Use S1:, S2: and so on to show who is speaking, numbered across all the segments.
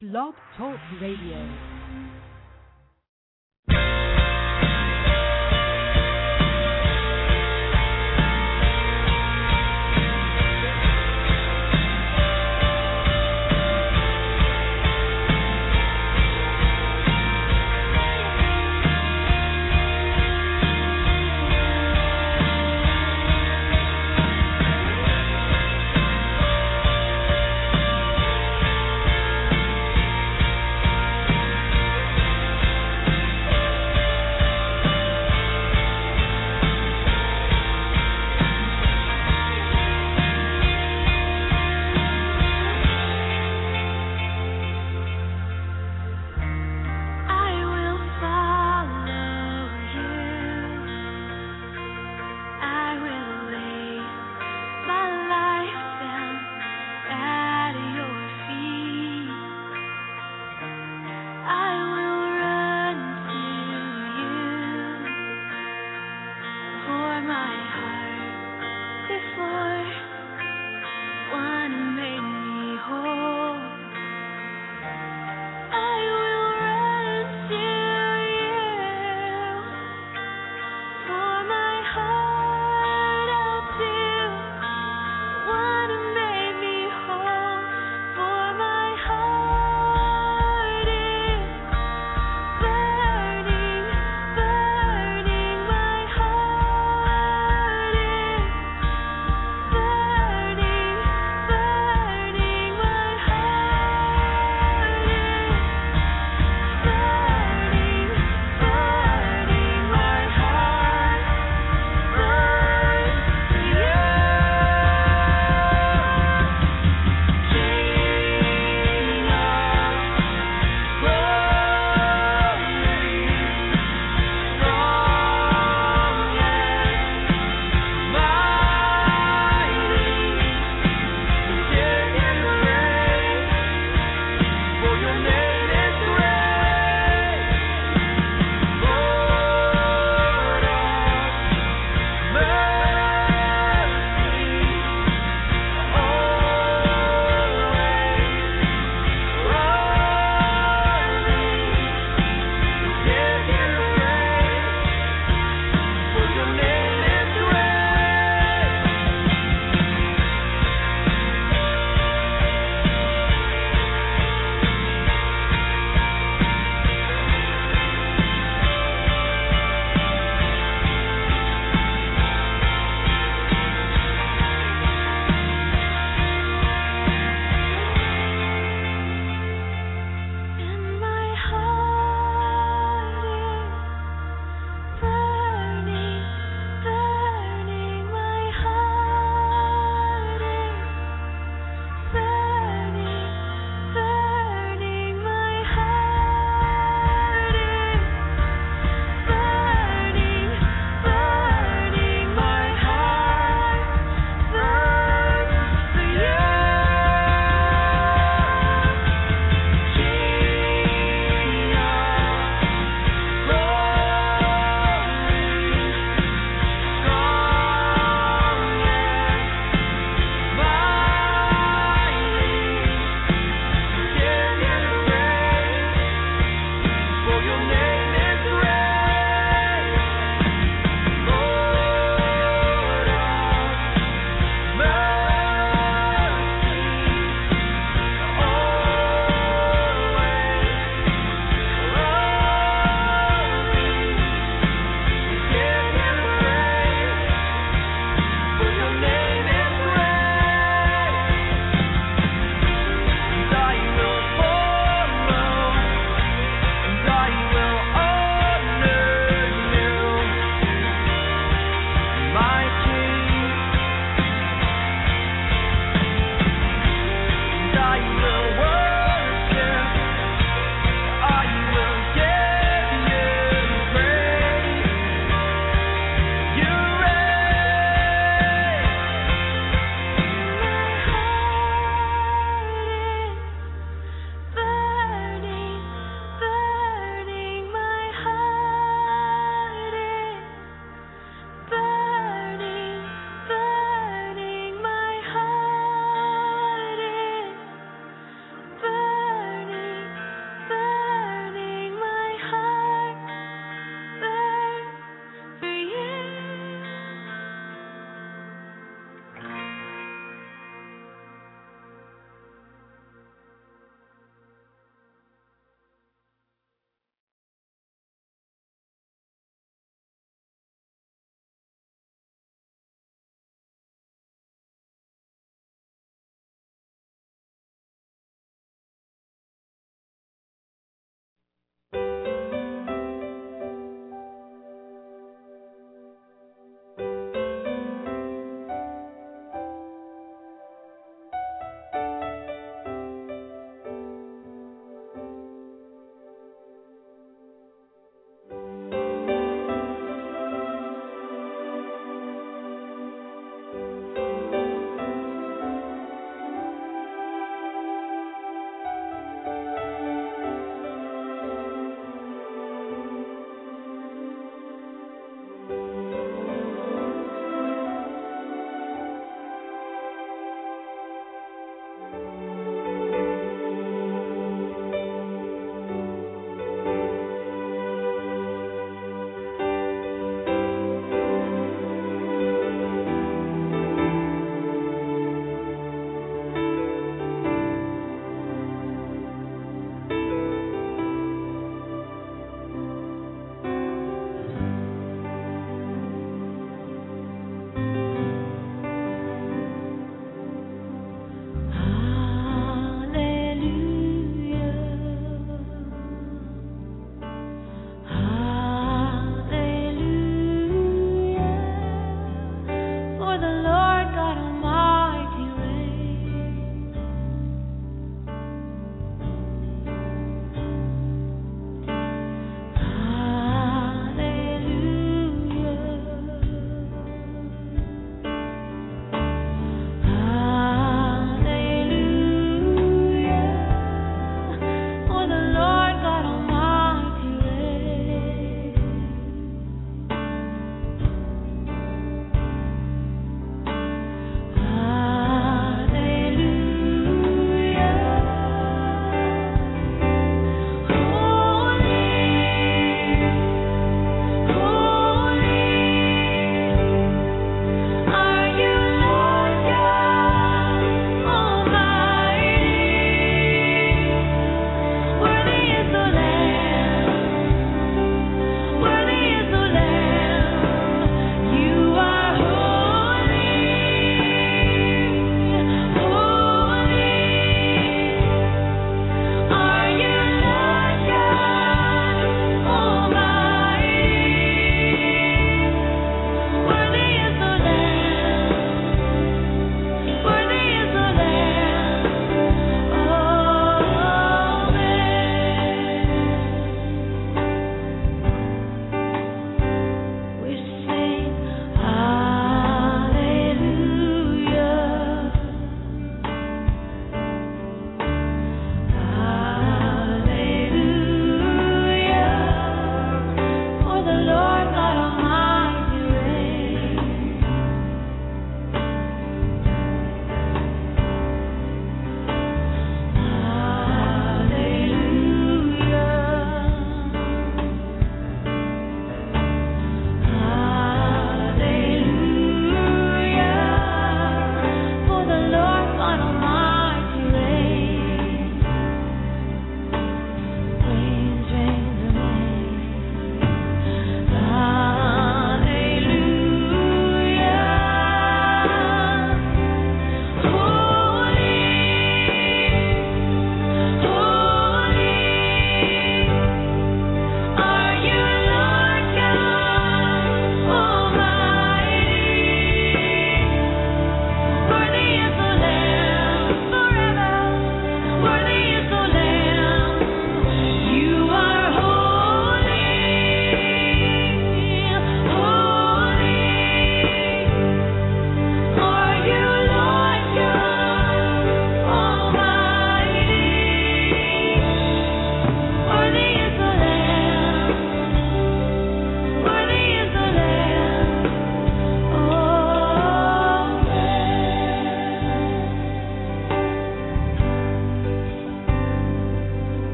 S1: Blog Talk Radio.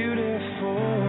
S2: beautiful.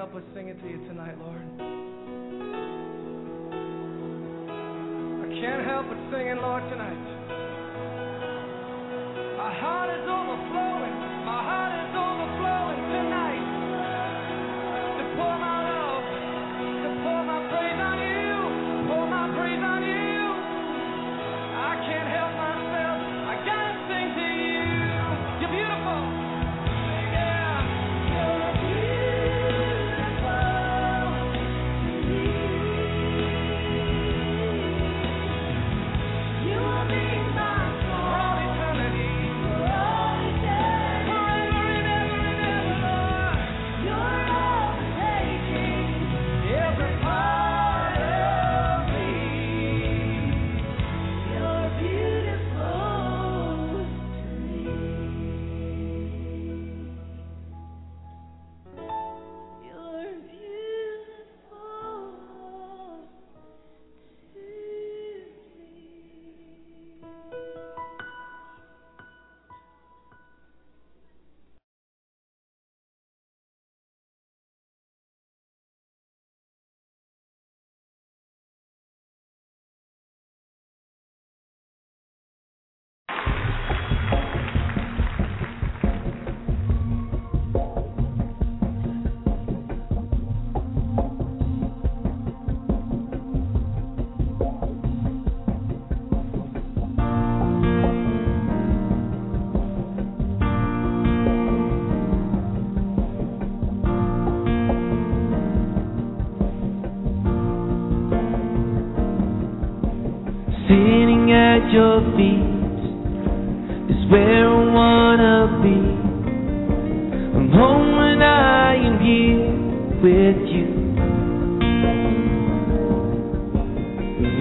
S2: help us sing
S3: it to you tonight, Lord.
S4: your feet is where I wanna be. I'm home when I am here with you.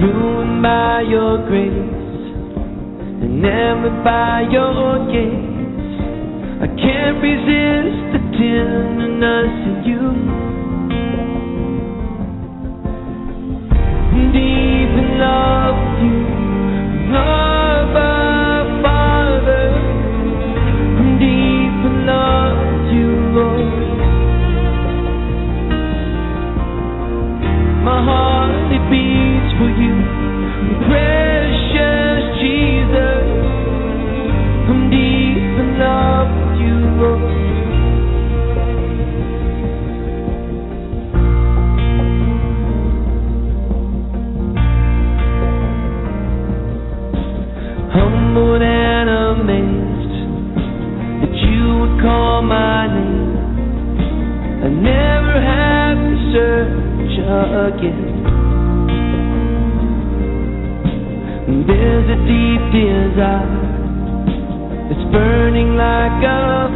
S4: Ruined by your grace and never by your gaze. I can't resist the tenderness of you. again. There's a deep desire, it's burning like a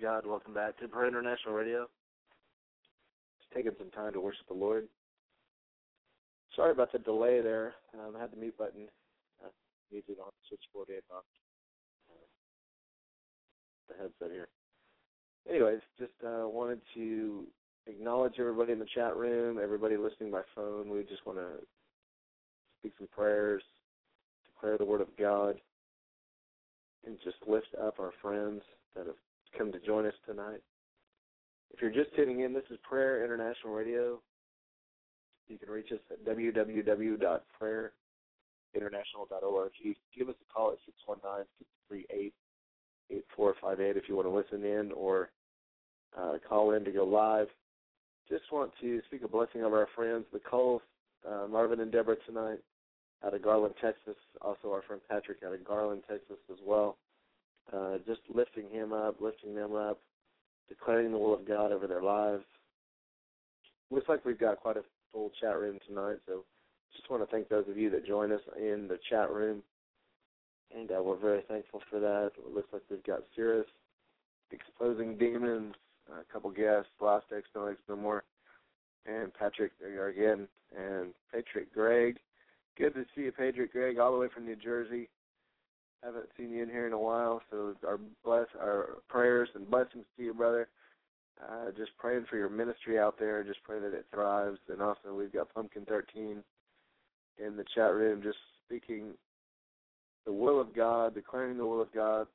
S5: God.
S6: Welcome back to Prayer International Radio. Just taking some time to worship the Lord. Sorry about the delay there. Um, I had the mute button uh, muted on switchboard and off uh, the headset here. Anyways, just uh, wanted to acknowledge everybody in the chat room, everybody listening by phone. We just want to speak some prayers, declare the Word of God, and just lift up our friends that have come to join us tonight. If you're just tuning in, this is Prayer International Radio. You can reach us at www.prayerinternational.org. Give us a call at 619-638-8458 if you want to listen in or uh, call in to go live. Just want to speak a blessing over our friends, the Coles, uh, Marvin and Deborah tonight out of Garland, Texas. Also our friend Patrick out of Garland, Texas as well. Uh, just lifting him up, lifting them up, declaring the will of God over their lives. Looks like we've got quite a full chat room tonight, so just want to thank those of you that join us in the chat room, and uh, we're very thankful for that. It looks like we've got Cirrus, Exposing Demons, a couple guests, Lost X, No X, No More, and Patrick there you are again, and Patrick Gregg. Good to see you, Patrick Gregg, all the way from New Jersey. Haven't seen you in here in a while, so our bless our prayers and blessings to you, brother. Uh, just praying for your ministry out there. Just pray that it thrives. And also, we've got Pumpkin 13 in the chat room, just speaking the will of God, declaring the will of God,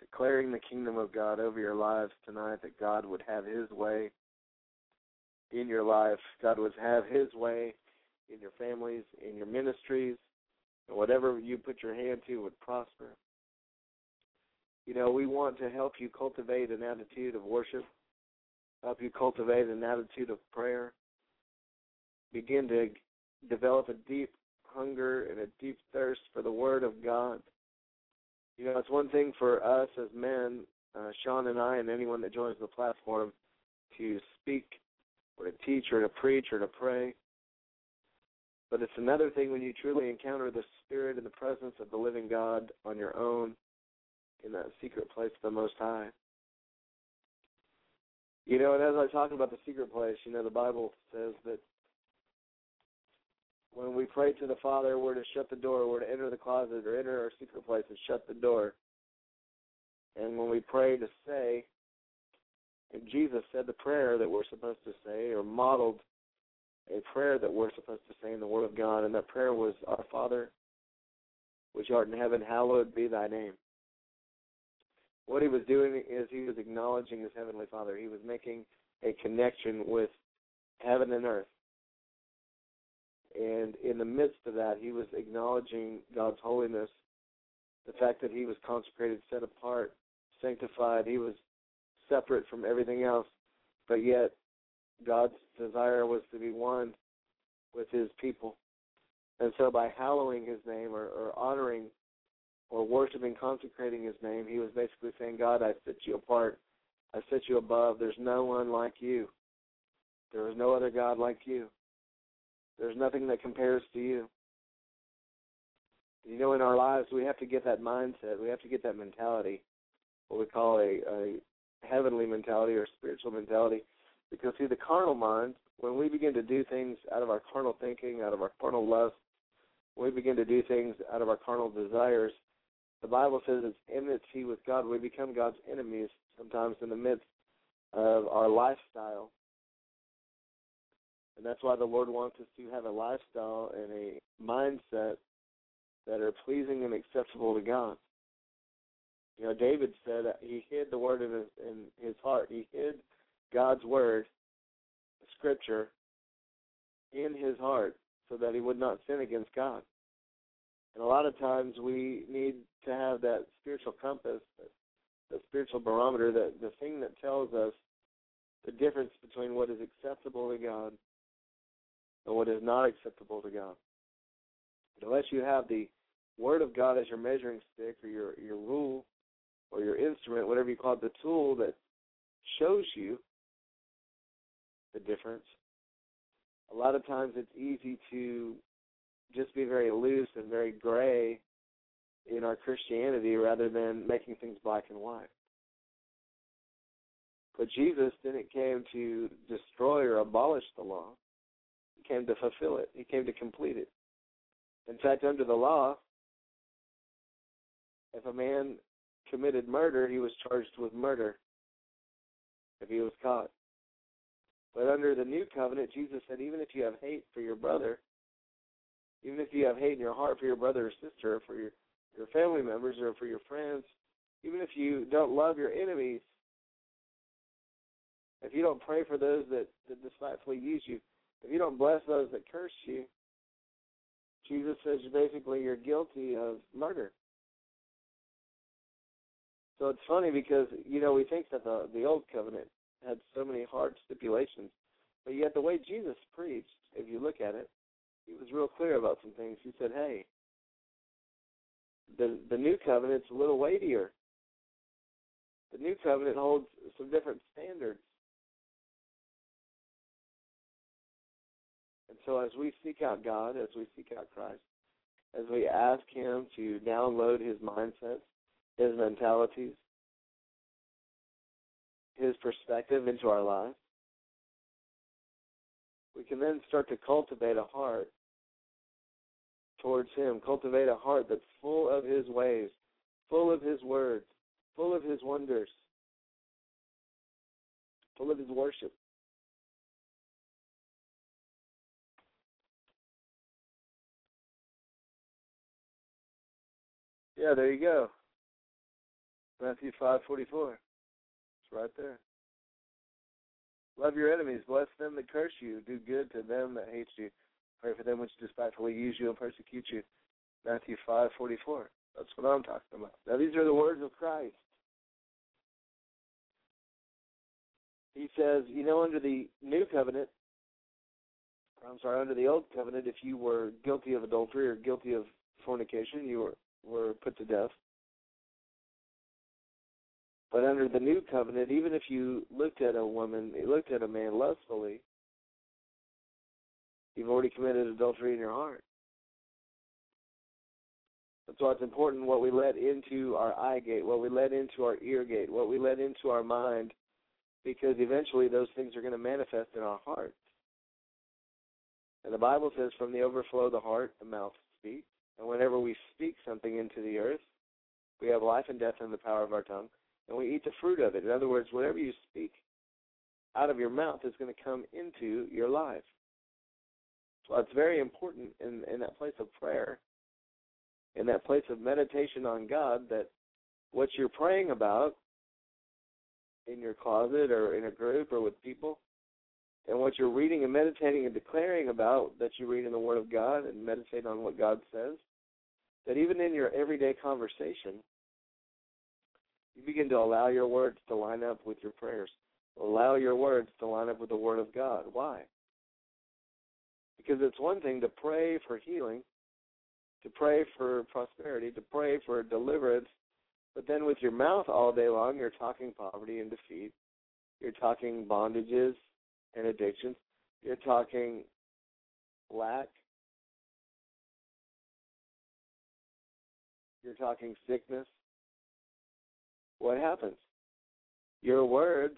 S6: declaring the kingdom of God over your lives tonight. That God would have His way in your life. God would have His way in your families, in your ministries, whatever you put your hand to would prosper. You know, we want to help you cultivate an attitude of worship, help you cultivate an attitude of prayer, begin to develop a deep hunger and a deep thirst for the Word of God. You know, it's one thing for us as men, uh, Shaun and I, and anyone that joins the platform, to speak or to teach or to preach or to pray. But it's another thing when you truly encounter the Spirit and the presence of the living God on your own in that secret place of the Most High. You know, and as I talk about the secret place, you know, the Bible says that when we pray to the Father, we're to shut the door, we're to enter the closet or enter our secret place and shut the door. And when we pray to say, and Jesus said the prayer that we're supposed to say, or modeled a prayer that we're supposed to say in the Word of God, and that prayer was, Our Father, which art in heaven, hallowed be thy name. What he was doing is he was acknowledging his Heavenly Father. He was making a connection with heaven and earth. And in the midst of that, he was acknowledging God's holiness, the fact that he was consecrated, set apart, sanctified. He was separate from everything else, but yet God's desire was to be one with his people. And so by hallowing his name or, or honoring or worshiping, consecrating his name, he was basically saying, God, I set you apart. I set you above. There's no one like you. There is no other God like you. There's nothing that compares to you. You know, in our lives, we have to get that mindset. We have to get that mentality, what we call a, a heavenly mentality or spiritual mentality. Because, see, the carnal mind, when we begin to do things out of our carnal thinking, out of our carnal lust, when we begin to do things out of our carnal desires, the Bible says it's enmity with God. We become God's enemies sometimes in the midst of our lifestyle. And that's why the Lord wants us to have a lifestyle and a mindset that are pleasing and acceptable to God. You know, David said he hid the word in his, in his heart. He hid God's word, the scripture, in his heart so that he would not sin against God. And a lot of times we need to have that spiritual compass, the spiritual barometer, that the thing that tells us the difference between what is acceptable to God and what is not acceptable to God. Unless you have the Word of God as your measuring stick or your, your rule or your instrument, whatever you call it, the tool that shows you the difference, a lot of times it's easy to just be very loose and very gray in our Christianity rather than making things black and white. But Jesus didn't came to destroy or abolish the law. He came to fulfill it. He came to complete it. In fact, under the law, if a man committed murder, he was charged with murder if he was caught. But under the new covenant, Jesus said, even if you have hate for your brother, even if you have hate in your heart for your brother or sister, or for your, your family members, or for your friends, even if you don't love your enemies, if you don't pray for those that, that despitefully use you, if you don't bless those that curse you, Jesus says basically you're guilty of murder. So it's funny because you know we think that the the old covenant had so many hard stipulations, but yet the way Jesus preached, if you look at it, he was real clear about some things. He said, "Hey, the the new covenant's a little weightier. The new covenant holds some different standards." And so as we seek out God, as we seek out Christ, as we ask him to download his mindsets, his mentalities, His perspective into our lives, we can then start to cultivate a heart towards Him, cultivate a heart that's full of His ways, full of His words, full of His wonders, full of His worship. Yeah, there you go. Matthew five forty four. Right there. Love your enemies, bless them that curse you, do good to them that hate you, pray for them which despitefully use you and persecute you. Matthew five forty four. That's what I'm talking about. Now these are the words of Christ. He says, you know, under the new covenant, I'm sorry, under the old covenant, if you were guilty of adultery or guilty of fornication, you were were put to death. Under the new covenant, even if you looked at a woman, looked at a man lustfully, you've already committed adultery in your heart. That's why it's important what we let into our eye gate, what we let into our ear gate, what we let into our mind, because eventually those things are going to manifest in our hearts. And the Bible says, from the overflow of the heart, the mouth speaks. And whenever we speak something into the earth, we have life and death in the power of our tongue, and we eat the fruit of it. In other words, whatever you speak out of your mouth is going to come into your life. So it's very important in, in that place of prayer, in that place of meditation on God, that what you're praying about in your closet or in a group or with people, and what you're reading and meditating and declaring about that you read in the Word of God and meditate on what God says, that even in your everyday conversation, you begin to allow your words to line up with your prayers. Allow your words to line up with the Word of God. Why? Because it's one thing to pray for healing, to pray for prosperity, to pray for deliverance, but then with your mouth all day long, you're talking poverty and defeat. You're talking bondages and addictions. You're talking lack. You're talking sickness. What happens? Your words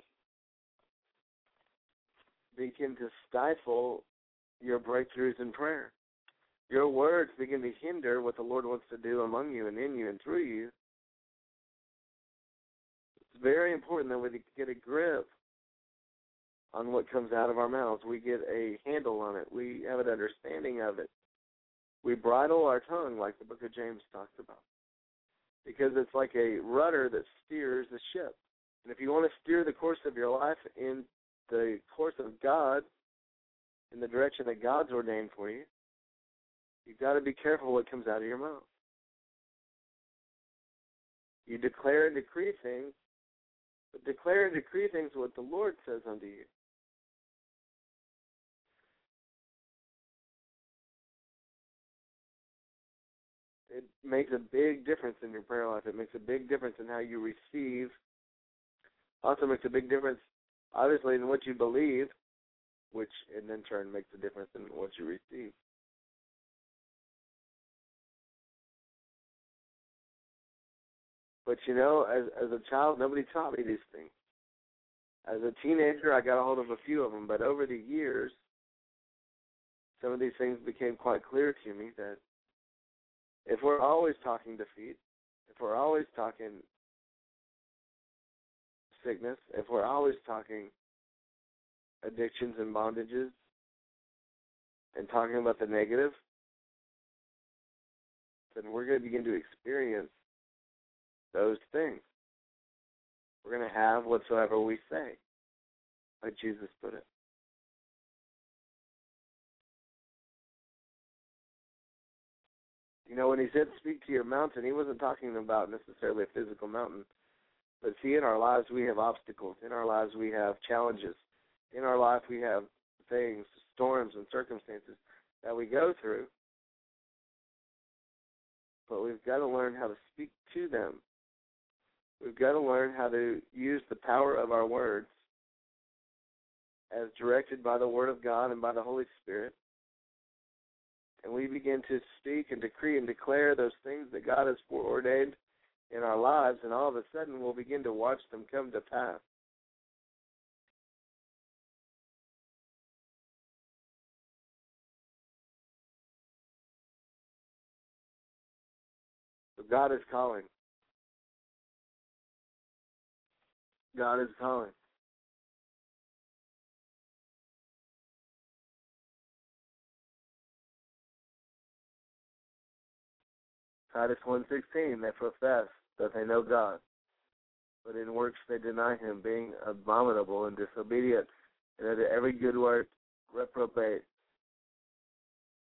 S6: begin to stifle your breakthroughs in prayer. Your words begin to hinder what the Lord wants to do among you and in you and through you. It's very important that we get a grip on what comes out of our mouths. We get a handle on it. We have an understanding of it. We bridle our tongue, like the book of James talks about, because it's like a rudder that steers the ship. And if you want to steer the course of your life in the course of God, in the direction that God's ordained for you, you've got to be careful what comes out of your mouth. You declare and decree things, but declare and decree things what the Lord says unto you. Makes a big difference in your prayer life. It makes a big difference in how you receive. Also makes a big difference, obviously, in what you believe, which in turn makes a difference in what you receive. But you know, as as a child, nobody taught me these things. As a teenager, I got a hold of a few of them, but over the years, some of these things became quite clear to me that if we're always talking defeat, if we're always talking sickness, if we're always talking addictions and bondages and talking about the negative, then we're going to begin to experience those things. We're going to have whatsoever we say, like Jesus put it. You know, when he said speak to your mountain, he wasn't talking about necessarily a physical mountain. But see, in our lives, we have obstacles. In our lives, we have challenges. In our life, we have things, storms, and circumstances that we go through. But we've got to learn how to speak to them. We've got to learn how to use the power of our words as directed by the Word of God and by the Holy Spirit and we begin to speak and decree and declare those things that God has foreordained in our lives, and all of a sudden we'll begin to watch them come to pass. God is calling. God is calling. Titus 1.16, they profess that they know God, but in works they deny him, being abominable and disobedient, and unto every good work reprobate.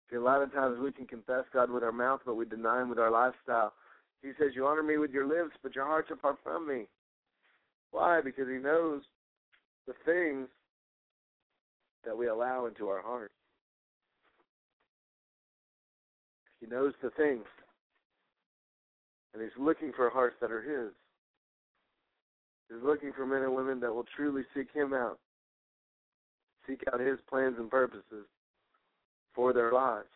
S6: See, a lot of times we can confess God with our mouth, but we deny him with our lifestyle. He says, You honor me with your lips, but your heart's apart from me. Why? Because he knows the things that we allow into our heart. He knows the things. And he's looking for hearts that are his. He's looking for men and women that will truly seek him out, seek out his plans and purposes for their lives.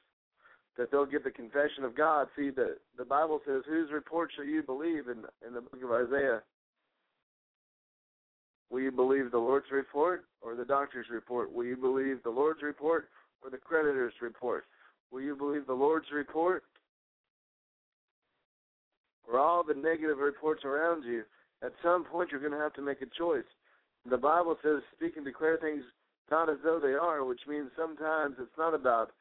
S6: That they'll get the confession of God. See, the, the Bible says, Whose report shall you believe in, in the book of Isaiah? Will you believe the Lord's report or the doctor's report? Will you believe the Lord's report or the creditor's report? Will you believe the Lord's report or all the negative reports around you? At some point, you're going to have to make a choice. The Bible says, speak and declare things not as though they are, which means sometimes it's not about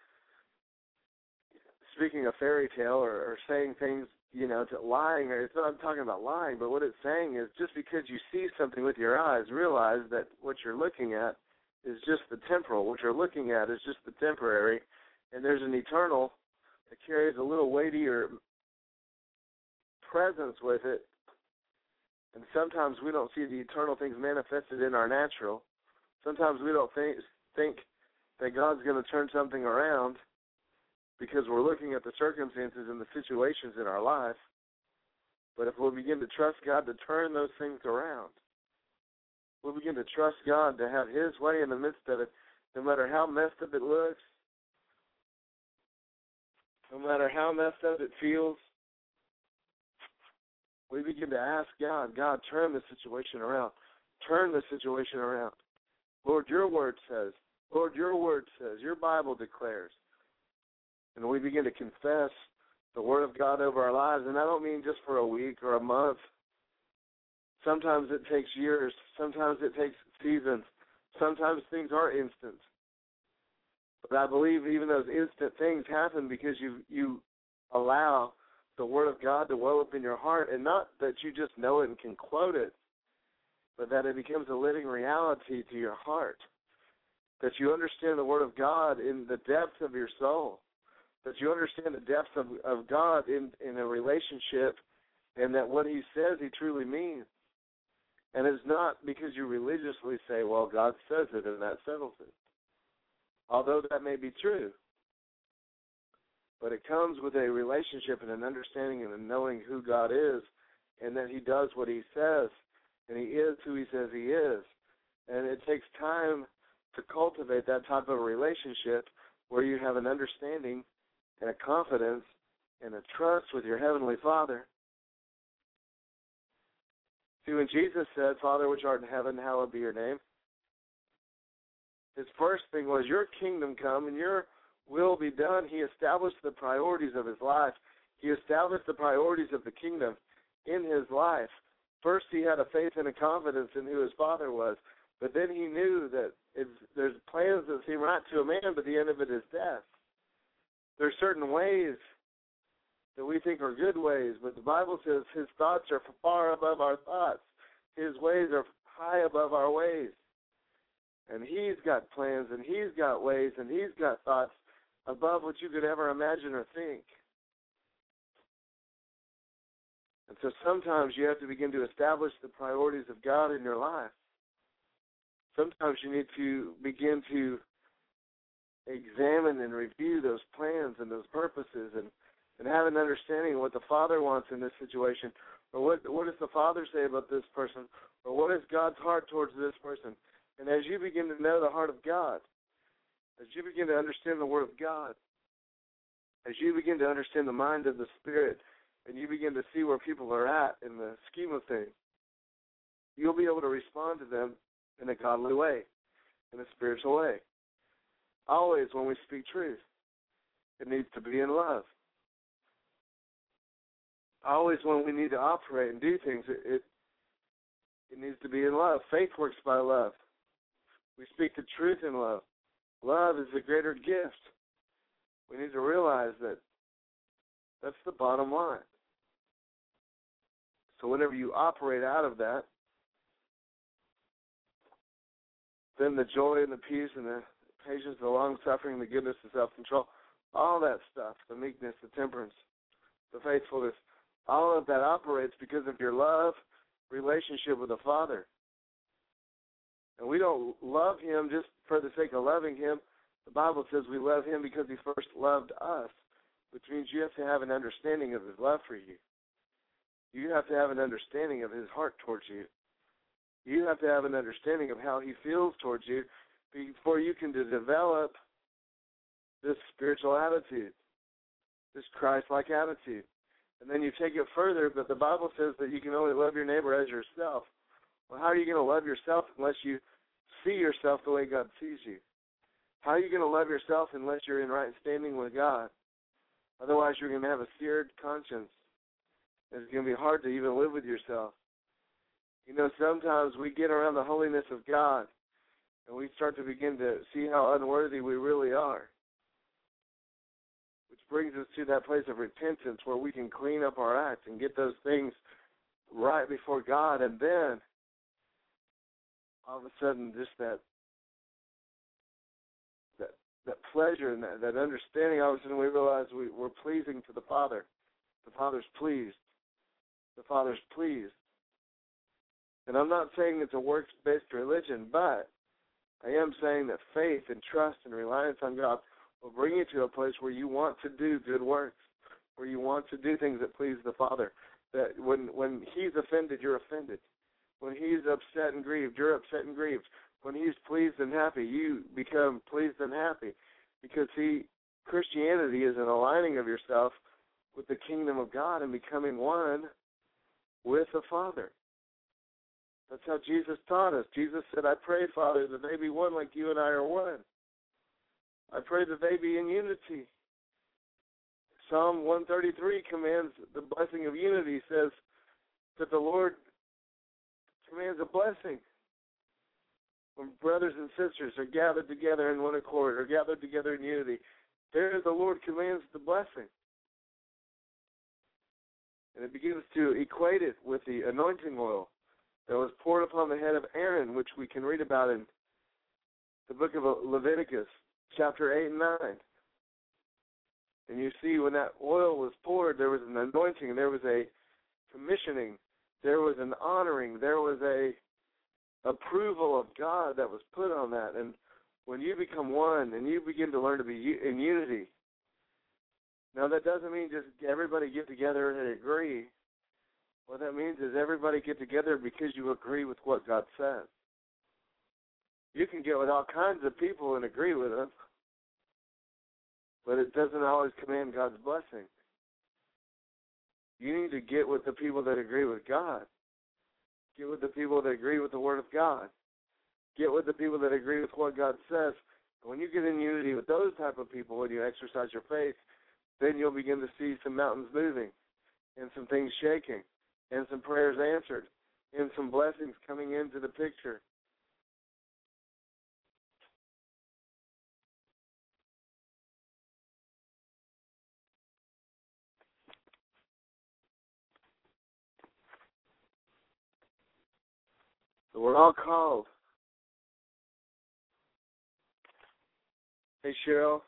S6: speaking a fairy tale or, or saying things, you know, to lying. Or it's not I'm talking about lying, but what it's saying is just because you see something with your eyes, realize that what you're looking at is just the temporal. What you're looking at is just the temporary, and there's an eternal that carries a little weightier presence with it. And sometimes we don't see the eternal things manifested in our natural. Sometimes we don't think think that God's going to turn something around because we're looking at the circumstances and the situations in our life. But if we begin to trust God to turn those things around, we begin to trust God to have His way in the midst of it, no matter how messed up it looks, no matter how messed up it feels, we begin to ask God, God, turn the situation around. Turn the situation around. Lord, your word says, Lord, your word says, your Bible declares. And we begin to confess the word of God over our lives. And I don't mean just for a week or a month. Sometimes it takes years. Sometimes it takes seasons. Sometimes things are instant. But I believe even those instant things happen because you you allow the word of God to well up in your heart, and not that you just know it and can quote it, but that it becomes a living reality to your heart. That you understand the word of God in the depth of your soul. That you understand the depths of, of God in, in a relationship and that what he says he truly means. And it's not because you religiously say, well, God says it and that settles it. Although that may be true. But it comes with a relationship and an understanding and a knowing who God is and that he does what he says and he is who he says he is. And it takes time to cultivate that type of relationship where you have an understanding and a confidence and a trust with your heavenly Father. See, when Jesus said, Father which art in heaven, hallowed be your name, his first thing was, Your kingdom come and your will be done. He established the priorities of his life. He established the priorities of the kingdom in his life. First, he had a faith and a confidence in who his father was, but then he knew that there's plans that seem right to a man, but the end of it is death. There's certain ways that we think are good ways, but the Bible says his thoughts are far above our thoughts. His ways are high above our ways. And he's got plans and he's got ways and he's got thoughts above what you could ever imagine or think. And so sometimes you have to begin to establish the priorities of God in your life. Sometimes you need to begin to examine and review those plans and those purposes and, and have an understanding of what the Father wants in this situation or what what does the Father say about this person or what is God's heart towards this person. And as you begin to know the heart of God, as you begin to understand the Word of God, as you begin to understand the mind of the Spirit, and you begin to see where people are at in the scheme of things, you'll be able to respond to them in a godly way, in a spiritual way. Always, when we speak truth, it needs to be in love. always when we need to operate and do things, it, it it needs to be in love. Faith works by love. We speak the truth in love. Love is the greater gift. We need to realize that that's the bottom line. So whenever you operate out of that, then the joy and the peace and the patience, the long suffering, the goodness, the self control, all that stuff, the meekness, the temperance, the faithfulness, all of that operates because of your love relationship with the Father. And we don't love Him just for the sake of loving Him. The Bible says we love Him because He first loved us, which means you have to have an understanding of His love for you. You have to have an understanding of His heart towards you. You have to have an understanding of how He feels towards you before you can develop this spiritual attitude, this Christ like attitude. And then you take it further, but the Bible says that you can only love your neighbor as yourself. Well, how are you going to love yourself unless you see yourself the way God sees you? How are you going to love yourself unless you're in right standing with God? Otherwise, you're going to have a seared conscience. It's going to be hard to even live with yourself. You know, sometimes we get around the holiness of God and we start to begin to see how unworthy we really are which brings us to that place of repentance where we can clean up our acts and get those things right before God, and then all of a sudden, just that that that pleasure and that, that understanding, all of a sudden we realize we, we're pleasing to the Father. The Father's pleased. The Father's pleased. And I'm not saying it's a works-based religion, but I am saying that faith and trust and reliance on God will bring you to a place where you want to do good works, where you want to do things that please the Father. That when when He's offended, you're offended. When He's upset and grieved, you're upset and grieved. When He's pleased and happy, you become pleased and happy. Because see, Christianity is an aligning of yourself with the kingdom of God and becoming one with the Father. That's how Jesus taught us. Jesus said, I pray, Father, that they be one like you and I are one. I pray that they be in unity. Psalm 133 commands the blessing of unity, says that the Lord commands a blessing. When brothers and sisters are gathered together in one accord or gathered together in unity, there the Lord commands the blessing. And it begins to equate it with the anointing oil that was poured upon the head of Aaron, which we can read about in the book of Leviticus chapter 8 and 9. And you see, when that oil was poured, there was an anointing, and there was a commissioning, there was an honoring, there was a approval of God that was put on that. And when you become one and you begin to learn to be in unity, now that doesn't mean just everybody get together and agree. What that means is everybody get together because you agree with what God says. You can get with all kinds of people and agree with them, but it doesn't always command God's blessing. You need to get with the people that agree with God. Get with the people that agree with the Word of God. Get with the people that agree with what God says. when you get in unity with those type of people, when you exercise your faith, then you'll begin to see some mountains moving, and some things shaking, and some prayers answered, and some blessings coming into the picture. We're all called. Hey Cheryl,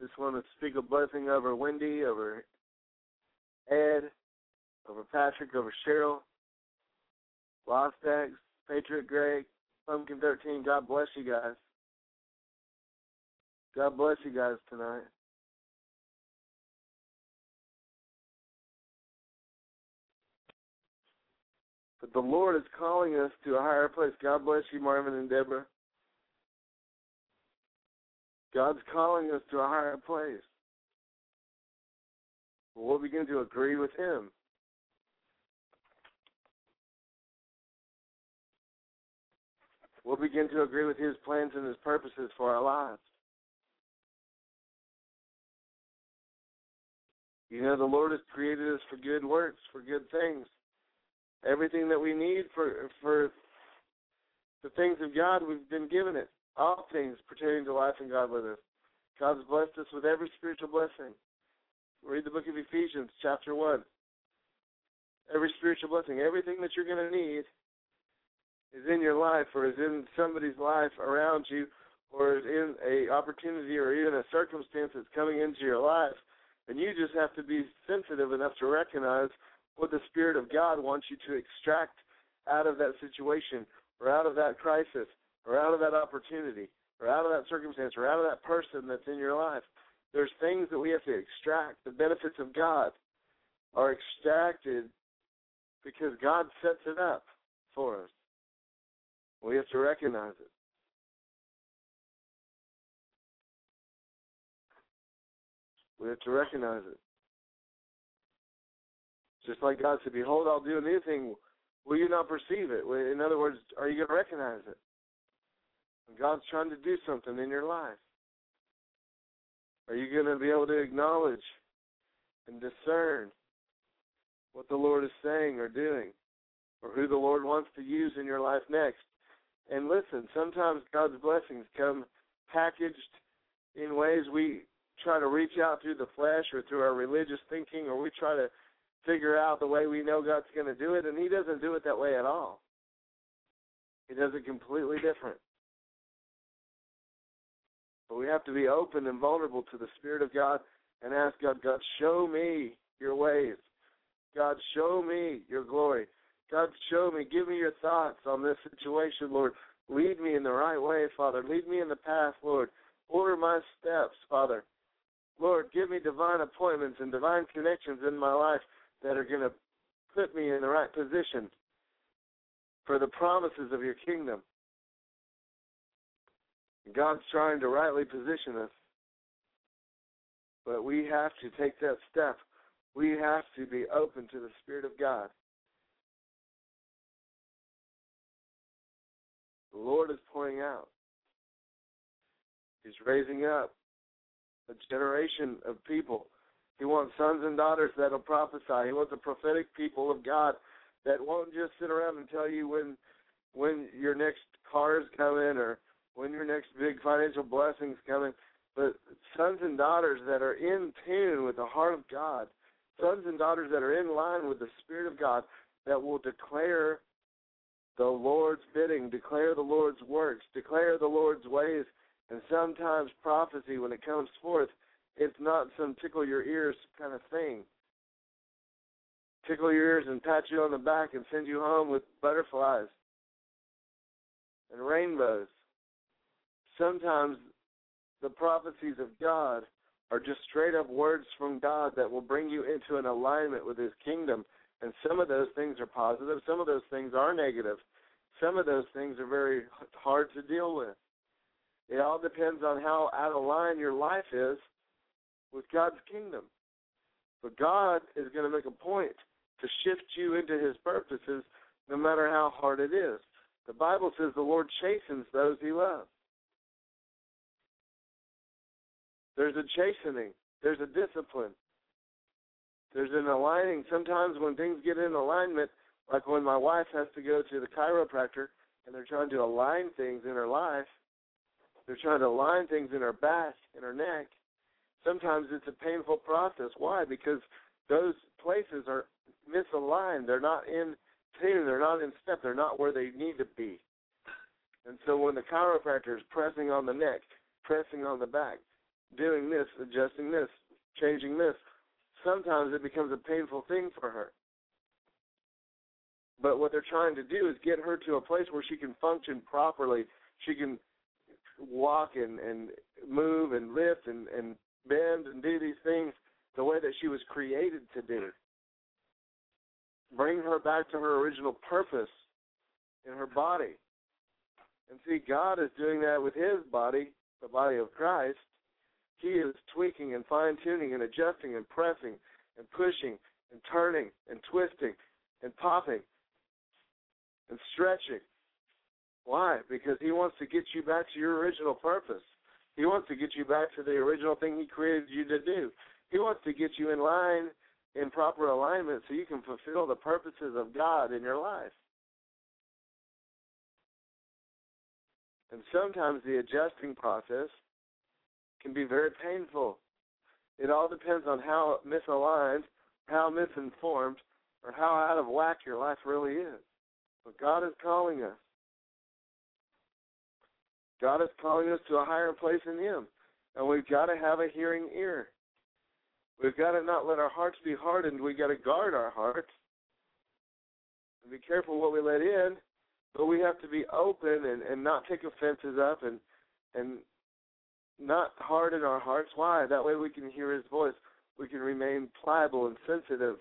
S6: just want to speak a blessing over Wendy, over Ed, over Patrick, over Cheryl, Lost X, Patriot Greg, Pumpkin 13. God bless you guys. God bless you guys tonight. The Lord is calling us to a higher place. God bless you, Marvin and Deborah. God's calling us to a higher place. We'll begin to agree with Him. We'll begin to agree with His plans and His purposes for our lives. You know, the Lord has created us for good works, for good things. Everything that we need for for the things of God, we've been given it. All things pertaining to life and godliness. God's blessed us with every spiritual blessing. Read the book of Ephesians, chapter 1. Every spiritual blessing, everything that you're going to need is in your life or is in somebody's life around you or is in a opportunity or even a circumstance that's coming into your life. And you just have to be sensitive enough to recognize what the Spirit of God wants you to extract out of that situation or out of that crisis or out of that opportunity or out of that circumstance or out of that person that's in your life. There's things that we have to extract. The benefits of God are extracted because God sets it up for us. We have to recognize it. We have to recognize it. Just like God said, Behold, I'll do a new thing. Will you not perceive it? In other words, are you going to recognize it? God's trying to do something in your life. Are you going to be able to acknowledge and discern what the Lord is saying or doing, or who the Lord wants to use in your life next? And listen, sometimes God's blessings come packaged in ways we try to reach out through the flesh or through our religious thinking, or we try to figure out the way we know God's going to do it, and He doesn't do it that way at all. He does it completely different. But we have to be open and vulnerable to the Spirit of God and ask God, God, show me your ways. God, show me your glory. God, show me, give me your thoughts on this situation, Lord. Lead me in the right way, Father. Lead me in the path, Lord. Order my steps, Father. Lord, give me divine appointments and divine connections in my life that are going to put me in the right position for the promises of your kingdom. God's trying to rightly position us. But we have to take that step. We have to be open to the Spirit of God. The Lord is pouring out. He's raising up a generation of people. He wants sons and daughters that'll prophesy. He wants a prophetic people of God that won't just sit around and tell you when when your next car is coming or when your next big financial blessing's coming, but sons and daughters that are in tune with the heart of God, sons and daughters that are in line with the Spirit of God that will declare the Lord's bidding, declare the Lord's works, declare the Lord's ways, and sometimes prophecy, when it comes forth, it's not some tickle your ears kind of thing. Tickle your ears and pat you on the back and send you home with butterflies and rainbows. Sometimes the prophecies of God are just straight up words from God that will bring you into an alignment with His kingdom. And some of those things are positive, some of those things are negative, some of those things are very hard to deal with. It all depends on how out of line your life is with God's kingdom. But God is going to make a point to shift you into his purposes no matter how hard it is. The Bible says the Lord chastens those he loves. There's a chastening, there's a discipline, there's an aligning. Sometimes when things get in alignment, like when my wife has to go to the chiropractor and they're trying to align things in her life, they're trying to align things in her back, in her neck. Sometimes it's a painful process. Why? Because those places are misaligned. They're not in tune. They're not in step. They're not where they need to be. And so when the chiropractor is pressing on the neck, pressing on the back, doing this, adjusting this, changing this, sometimes it becomes a painful thing for her. But what they're trying to do is get her to a place where she can function properly. She can walk and and move and lift and and bend and do these things the way that she was created to do. Bring her back to her original purpose in her body. And see, God is doing that with His body, the body of Christ. He is tweaking and fine tuning and adjusting and pressing and pushing and turning and twisting and popping and stretching why? Because he wants to get you back to your original purpose. He wants to get you back to the original thing he created you to do. He wants to get you in line, in proper alignment, so you can fulfill the purposes of God in your life. And sometimes the adjusting process can be very painful. It all depends on how misaligned, how misinformed, or how out of whack your life really is. But God is calling us. God is calling us to a higher place in Him. And we've got to have a hearing ear. We've got to not let our hearts be hardened. We've got to guard our hearts and be careful what we let in. But we have to be open and, and not take offenses up and and not harden our hearts. Why? That way we can hear His voice. We can remain pliable and sensitive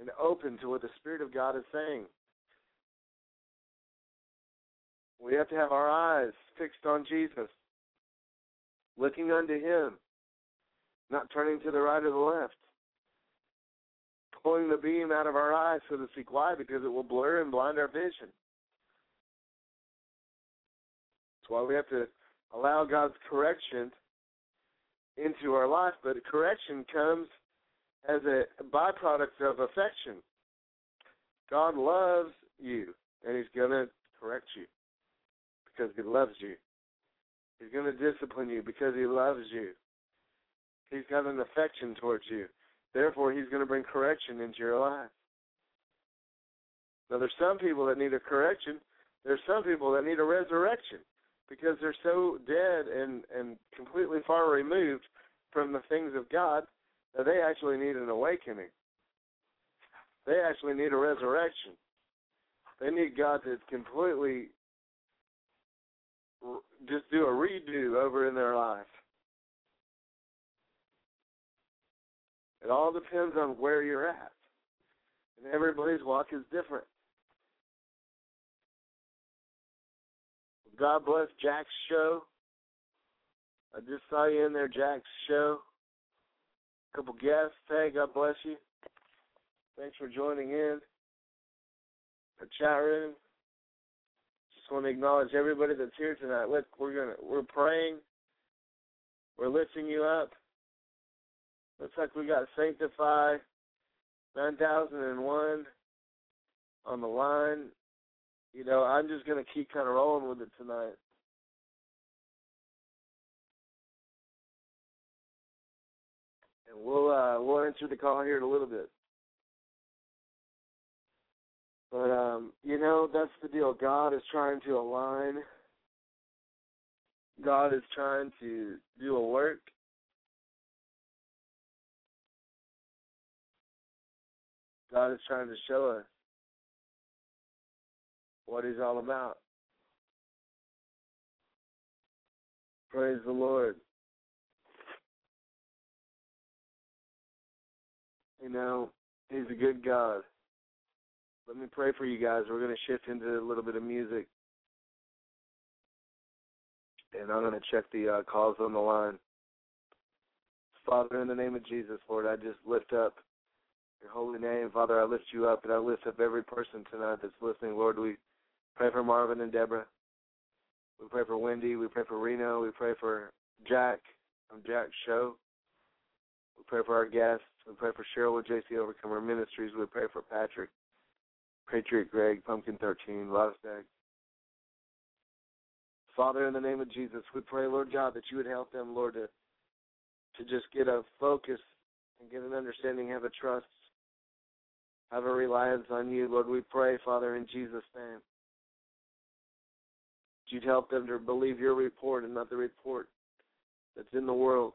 S6: and open to what the Spirit of God is saying. We have to have our eyes fixed on Jesus, looking unto Him, not turning to the right or the left. Pulling the beam out of our eyes, so to speak. Why? Because it will blur and blind our vision. That's why we have to allow God's correction into our life, but correction comes as a byproduct of affection. God loves you, and He's going to correct you because He loves you. He's going to discipline you because He loves you. He's got an affection towards you. Therefore, He's going to bring correction into your life. Now, there's some people that need a correction. There's some people that need a resurrection because they're so dead and and completely far removed from the things of God that they actually need an awakening. They actually need a resurrection. They need God to completely just do a redo over in their life. It all depends on where you're at. And everybody's walk is different. God bless Jack's show. I just saw you in there, Jack's show. A couple guests. Hey, God bless you. Thanks for joining in. The chat room. Just want to acknowledge everybody that's here tonight. Look, we're gonna we're praying. We're lifting you up. Looks like we got Sanctify 9001 on the line. You know, I'm just gonna keep kind of rolling with it tonight. And we'll uh we'll answer the call here in a little bit. But um, you know, that's the deal. God is trying to align. God is trying to do a work. God is trying to show us what he's all about. Praise the Lord. You know, he's a good God. Let me pray for you guys. We're going to shift into a little bit of music. And I'm going to check the uh, calls on the line. Father, in the name of Jesus, Lord, I just lift up your holy name. Father, I lift you up and I lift up every person tonight that's listening. Lord, we pray for Marvin and Deborah. We pray for Wendy. We pray for Reno. We pray for Jack from Jack's show. We pray for our guests. We pray for Cheryl with JC Overcomer Ministries. We pray for Patrick, Patriot Greg, Pumpkin 13, Lostag. Father, in the name of Jesus, we pray, Lord God, that you would help them, Lord, to to just get a focus and get an understanding, have a trust, have a reliance on you. Lord, we pray, Father, in Jesus' name. that You'd help them to believe your report and not the report that's in the world.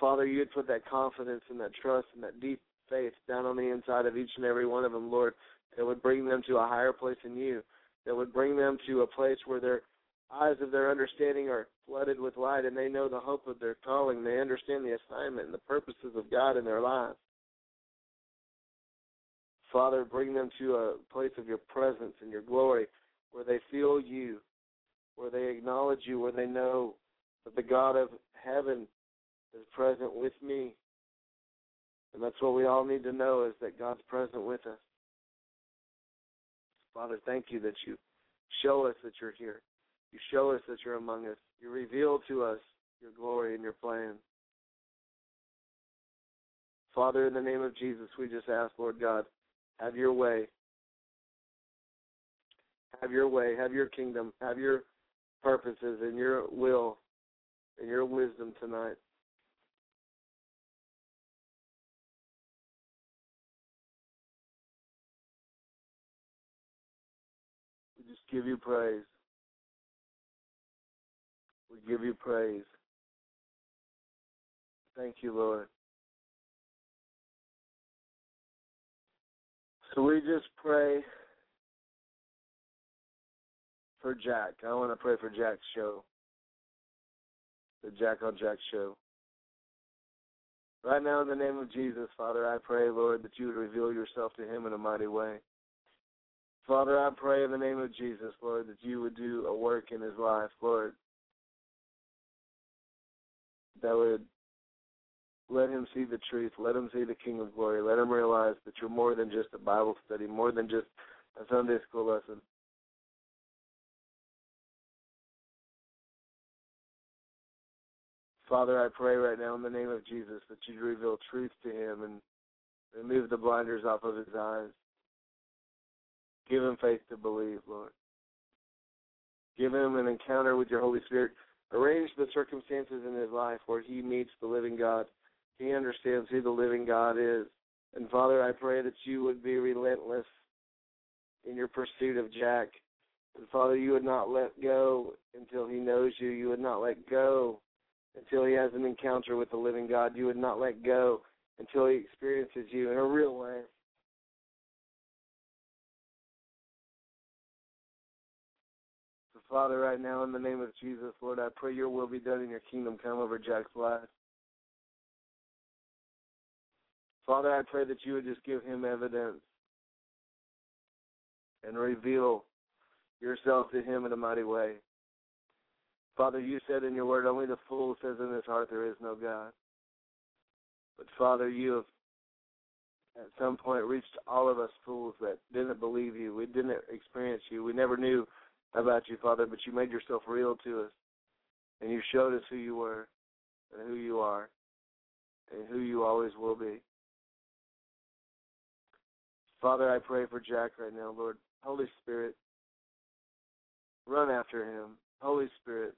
S6: Father, you'd put that confidence and that trust and that deep faith down on the inside of each and every one of them, Lord, that would bring them to a higher place in you, that would bring them to a place where their eyes of their understanding are flooded with light and they know the hope of their calling. They understand the assignment and the purposes of God in their lives. Father, bring them to a place of your presence and your glory where they feel you, where they acknowledge you, where they know that the God of heaven is present with me. And that's what we all need to know is that God's present with us. Father, thank you that you show us that you're here. You show us that you're among us. You reveal to us your glory and your plan. Father, in the name of Jesus, we just ask, Lord God, have your way. Have your way, have your kingdom, have your purposes and your will and your wisdom tonight. Give you praise. We give you praise. Thank you, Lord. So we just pray for Jack. I want to pray for Jack's show. The Jack on Jack show. Right now, in the name of Jesus, Father, I pray, Lord, that you would reveal yourself to him in a mighty way. Father, I pray in the name of Jesus, Lord, that you would do a work in his life, Lord, that would let him see the truth. Let him see the King of Glory. Let him realize that you're more than just a Bible study, more than just a Sunday school lesson. Father, I pray right now in the name of Jesus that you reveal truth to him and remove the blinders off of his eyes. Give him faith to believe, Lord. Give him an encounter with your Holy Spirit. Arrange the circumstances in his life where he meets the living God. He understands who the living God is. And Father, I pray that you would be relentless in your pursuit of Jack. And Father, you would not let go until he knows you. You would not let go until he has an encounter with the living God. You would not let go until he experiences you in a real way. Father, right now, in the name of Jesus, Lord, I pray your will be done in your kingdom come over Jack's life. Father, I pray that you would just give him evidence and reveal yourself to him in a mighty way. Father, you said in your word, only the fool says in his heart there is no God. But Father, you have at some point reached all of us fools that didn't believe you. We didn't experience you. We never knew about you, Father, but you made yourself real to us. And you showed us who you were and who you are and who you always will be. Father, I pray for Jack right now, Lord. Holy Spirit, run after him. Holy Spirit,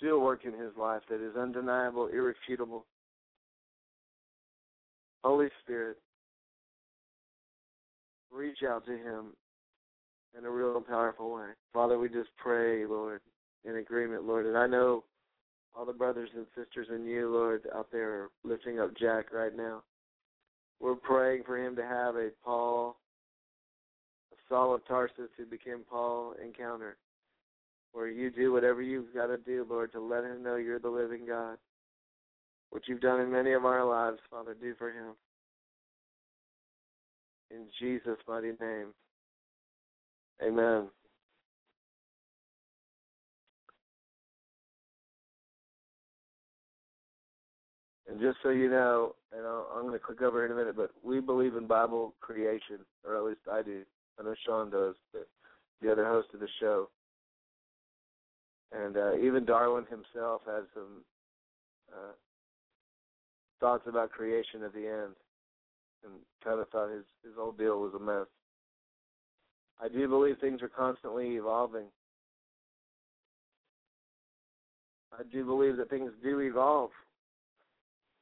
S6: do a work in his life that is undeniable, irrefutable. Holy Spirit, reach out to him in a real and powerful way. Father, we just pray, Lord, in agreement, Lord. And I know all the brothers and sisters in you, Lord, out there are lifting up Jack right now. We're praying for him to have a Paul, a Saul of Tarsus who became Paul encounter, where you do whatever you've got to do, Lord, to let him know you're the living God. What you've done in many of our lives, Father, do for him. In Jesus' mighty name. Amen. And just so you know, and I'll, I'm going to click over in a minute, but we believe in Bible creation, or at least I do. I know Shaun does, but the other host of the show. And uh, even Darwin himself has some uh, thoughts about creation at the end, and kind of thought his his whole deal was a mess. I do believe things are constantly evolving. I do believe that things do evolve.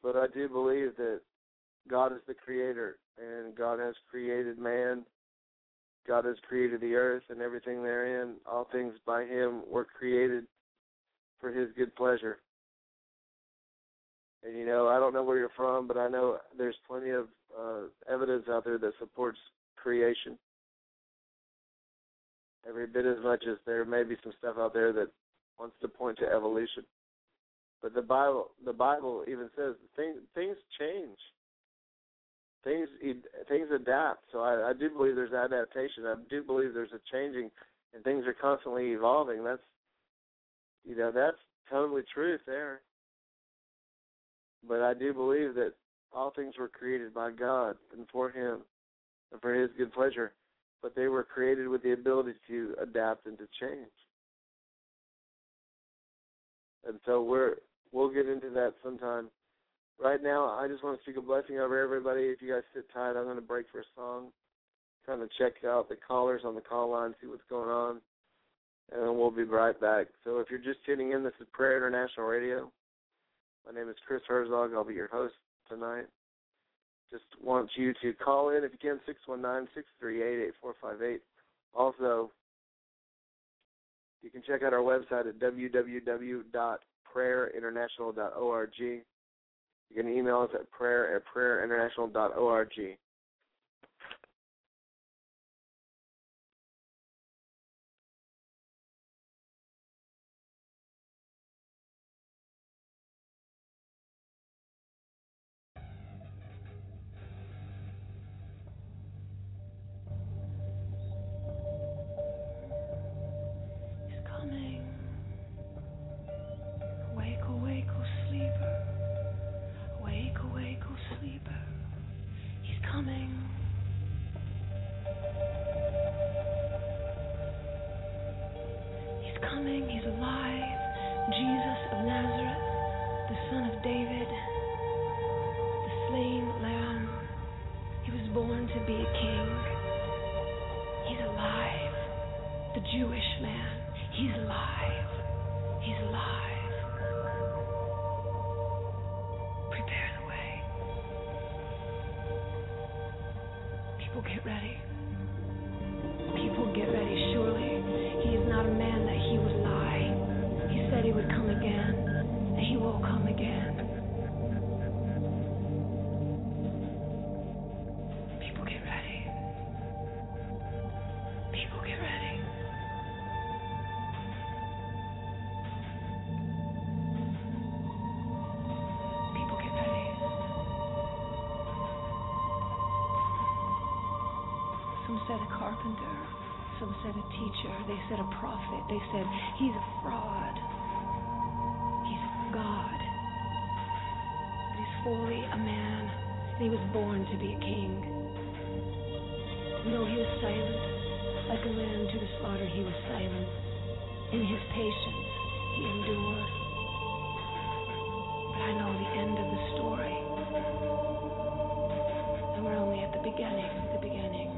S6: But I do believe that God is the creator and God has created man. God has created the earth and everything therein. All things by him were created for his good pleasure. And you know, I don't know where you're from, but I know there's plenty of uh, evidence out there that supports creation. Every bit as much as there may be some stuff out there that wants to point to evolution. But the Bible, the Bible even says things things change. Things things adapt. So I, I do believe there's adaptation. I do believe there's a changing, and things are constantly evolving. That's you know that's totally truth there. But I do believe that all things were created by God and for Him and for His good pleasure. But they were created with the ability to adapt and to change. And so we're we'll get into that sometime. right now, I just want to speak a blessing over everybody. If you guys sit tight, I'm going to break for a song, kind of check out the callers on the call line, see what's going on, and then we'll be right back. So if you're just tuning in, this is Prayer International Radio. My name is Chris Herzog. I'll be your host tonight. Just want you to call in if you can, 619-638-8458. Also, you can check out our website at www.prayerinternational.org. You can email us at prayer at prayerinternational.org.
S7: Though he was silent, like a lamb to the slaughter, he was silent. In his patience, he endured. But I know the end of the story. And we're only at the beginning, the beginning.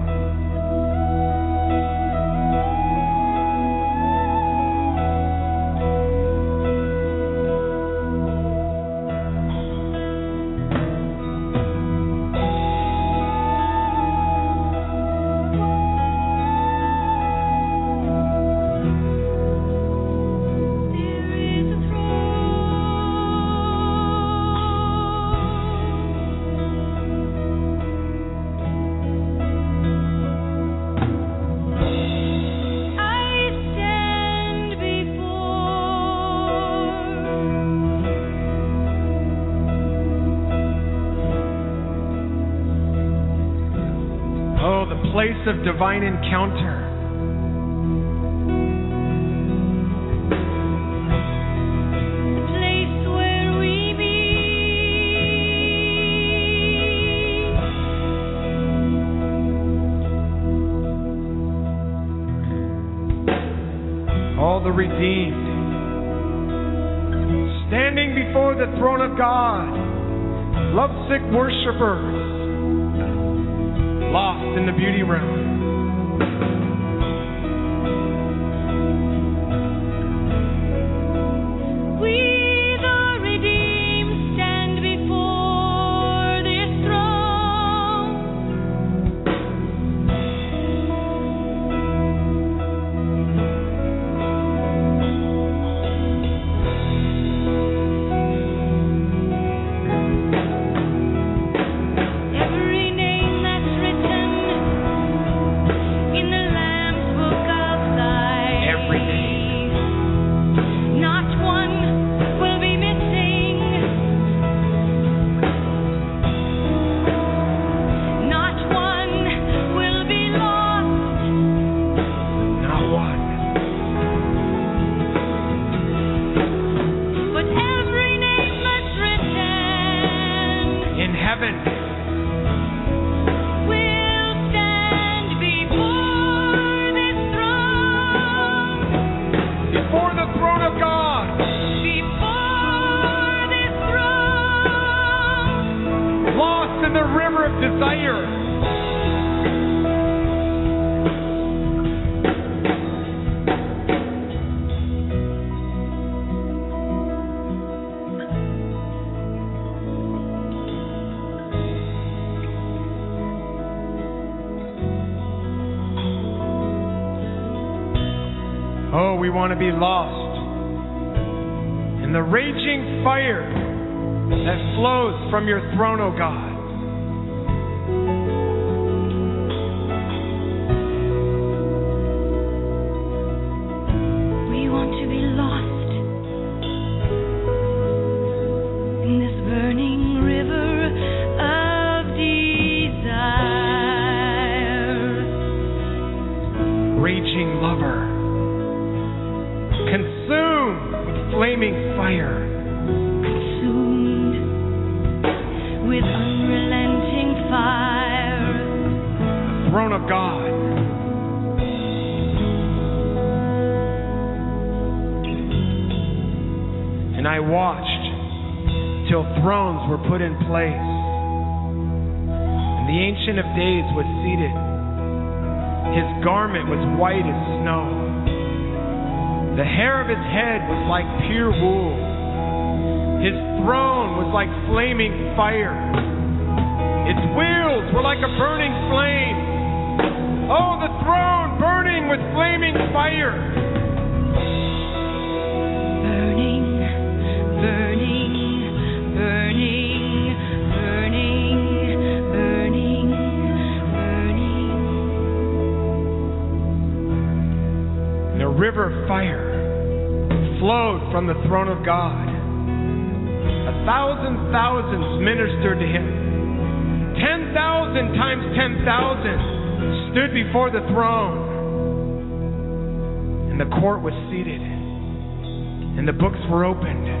S8: divine encounter. want to be lost. In the raging fire that flows from your throne, O oh God, fire. thousands ministered to him. Ten thousand times ten thousand stood before the throne. And the court was seated. And the books were opened.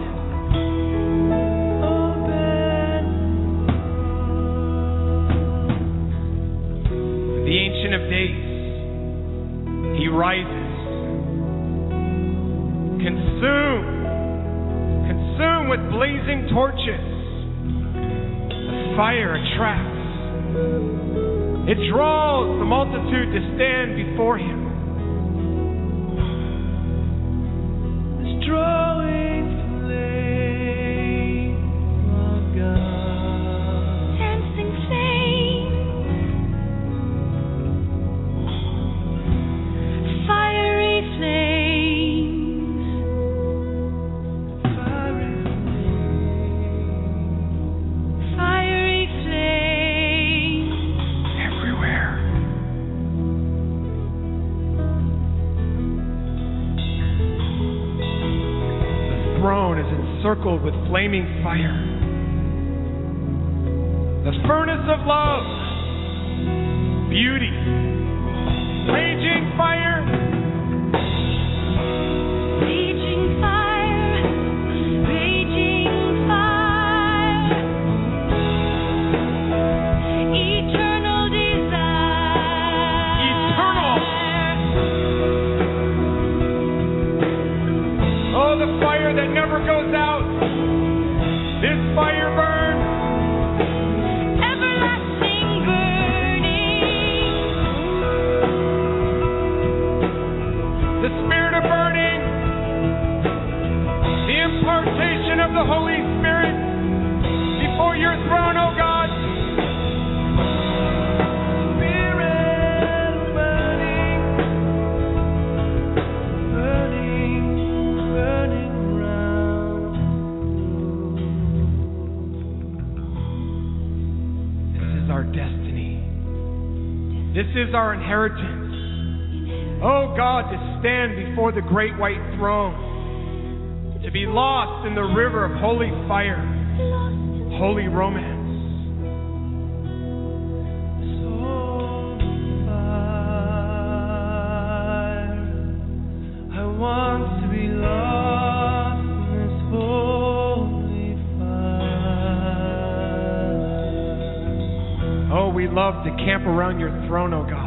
S8: the Ancient of Days. He rises. Consume, consume with blazing torches. The fire attracts, it draws the multitude to stand before him. flaming fire. inheritance. Oh God, to stand before the great white throne, to be lost in the river of holy fire, holy romance. love to camp around your throne, O oh God.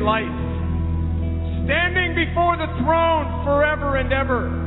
S8: life, standing before the throne forever and ever.